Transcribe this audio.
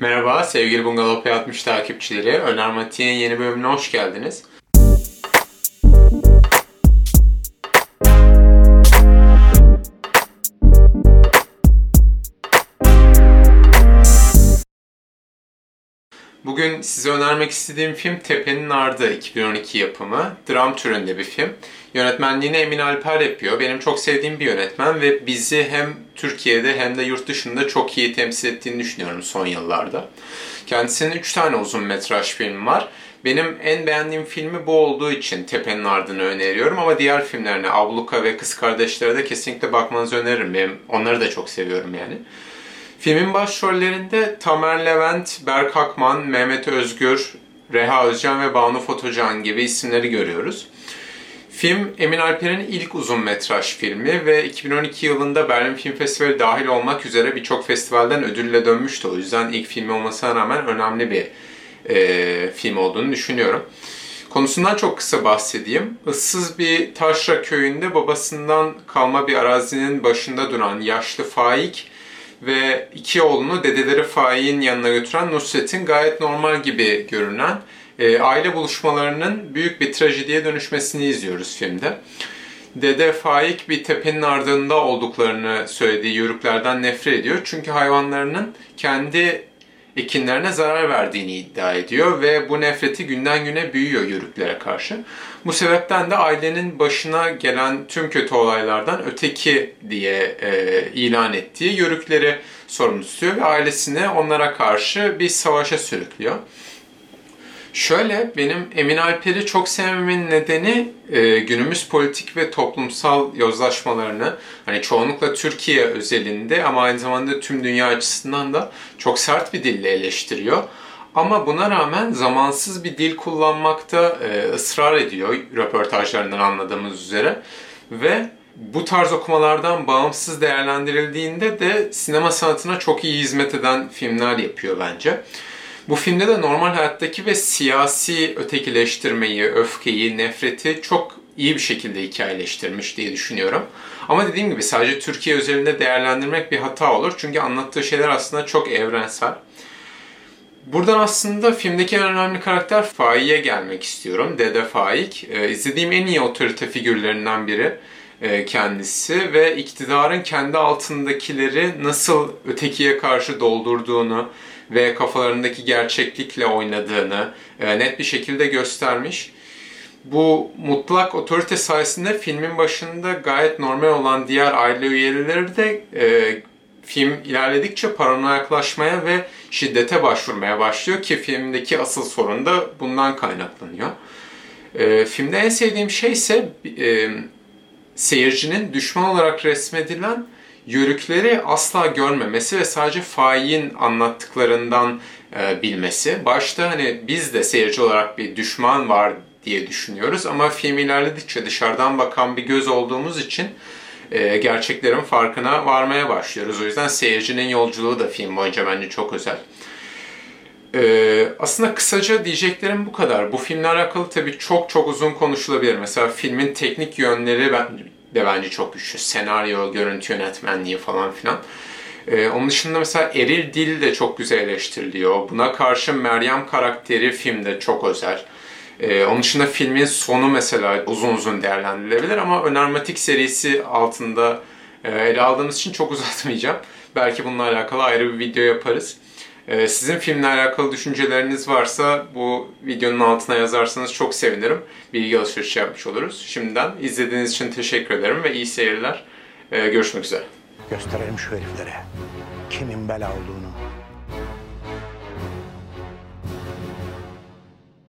Merhaba sevgili Bungalov P60 takipçileri. Önermatiğin yeni bölümüne hoş geldiniz. Bugün size önermek istediğim film Tepenin Ardı 2012 yapımı. Dram türünde bir film. Yönetmenliğini Emin Alper yapıyor. Benim çok sevdiğim bir yönetmen ve bizi hem Türkiye'de hem de yurt dışında çok iyi temsil ettiğini düşünüyorum son yıllarda. Kendisinin 3 tane uzun metraj filmi var. Benim en beğendiğim filmi bu olduğu için Tepenin Ardını öneriyorum ama diğer filmlerine Abluka ve Kız Kardeşler'e de kesinlikle bakmanızı öneririm. Benim onları da çok seviyorum yani. Filmin başrollerinde Tamer Levent, Berk Akman, Mehmet Özgür, Reha Özcan ve Banu Fotocan gibi isimleri görüyoruz. Film Emin Alper'in ilk uzun metraj filmi ve 2012 yılında Berlin Film Festivali dahil olmak üzere birçok festivalden ödülle dönmüştü. O yüzden ilk filmi olmasına rağmen önemli bir e, film olduğunu düşünüyorum. Konusundan çok kısa bahsedeyim. Issız bir taşra köyünde babasından kalma bir arazinin başında duran yaşlı Faik ve iki oğlunu dedeleri Faik'in yanına götüren Nusret'in gayet normal gibi görünen e, aile buluşmalarının büyük bir trajediye dönüşmesini izliyoruz filmde. Dede Faik bir tepenin ardında olduklarını söylediği yörüklerden nefret ediyor. Çünkü hayvanlarının kendi ekinlerine zarar verdiğini iddia ediyor ve bu nefreti günden güne büyüyor yörüklere karşı. Bu sebepten de ailenin başına gelen tüm kötü olaylardan öteki diye e, ilan ettiği yörükleri sorumlu tutuyor ve ailesini onlara karşı bir savaşa sürüklüyor. Şöyle, benim Emin Alper'i çok sevmemin nedeni e, günümüz politik ve toplumsal yozlaşmalarını, hani çoğunlukla Türkiye özelinde ama aynı zamanda tüm dünya açısından da çok sert bir dille eleştiriyor. Ama buna rağmen zamansız bir dil kullanmakta e, ısrar ediyor röportajlarından anladığımız üzere. Ve bu tarz okumalardan bağımsız değerlendirildiğinde de sinema sanatına çok iyi hizmet eden filmler yapıyor bence. Bu filmde de normal hayattaki ve siyasi ötekileştirmeyi, öfkeyi, nefreti çok iyi bir şekilde hikayeleştirmiş diye düşünüyorum. Ama dediğim gibi sadece Türkiye özelinde değerlendirmek bir hata olur. Çünkü anlattığı şeyler aslında çok evrensel. Buradan aslında filmdeki en önemli karakter Faik'e gelmek istiyorum. Dede Faik. Ee, izlediğim en iyi otorite figürlerinden biri kendisi ve iktidarın kendi altındakileri nasıl ötekiye karşı doldurduğunu, ve kafalarındaki gerçeklikle oynadığını e, net bir şekilde göstermiş. Bu mutlak otorite sayesinde filmin başında gayet normal olan diğer aile üyeleri de e, film ilerledikçe paranoyaklaşmaya ve şiddete başvurmaya başlıyor ki filmdeki asıl sorun da bundan kaynaklanıyor. E, filmde en sevdiğim şey ise e, seyircinin düşman olarak resmedilen yörükleri asla görmemesi ve sadece fain anlattıklarından e, bilmesi. Başta hani biz de seyirci olarak bir düşman var diye düşünüyoruz ama film ilerledikçe dışarıdan bakan bir göz olduğumuz için e, gerçeklerin farkına varmaya başlıyoruz. O yüzden seyircinin yolculuğu da film boyunca bence çok özel. Ee, aslında kısaca diyeceklerim bu kadar. Bu filmle alakalı tabii çok çok uzun konuşulabilir. Mesela filmin teknik yönleri ben de bence çok güçlü. Senaryo, görüntü yönetmenliği falan filan. Ee, onun dışında mesela eril dil de çok güzel eleştiriliyor. Buna karşı Meryem karakteri filmde çok özel. Ee, onun dışında filmin sonu mesela uzun uzun değerlendirilebilir ama Önermatik serisi altında e, ele aldığımız için çok uzatmayacağım. Belki bununla alakalı ayrı bir video yaparız. Ee, sizin filmle alakalı düşünceleriniz varsa bu videonun altına yazarsanız çok sevinirim. Bilgi alışverişi yapmış oluruz. Şimdiden izlediğiniz için teşekkür ederim ve iyi seyirler. Ee, görüşmek üzere. Gösterelim şu heriflere kimin bela olduğunu.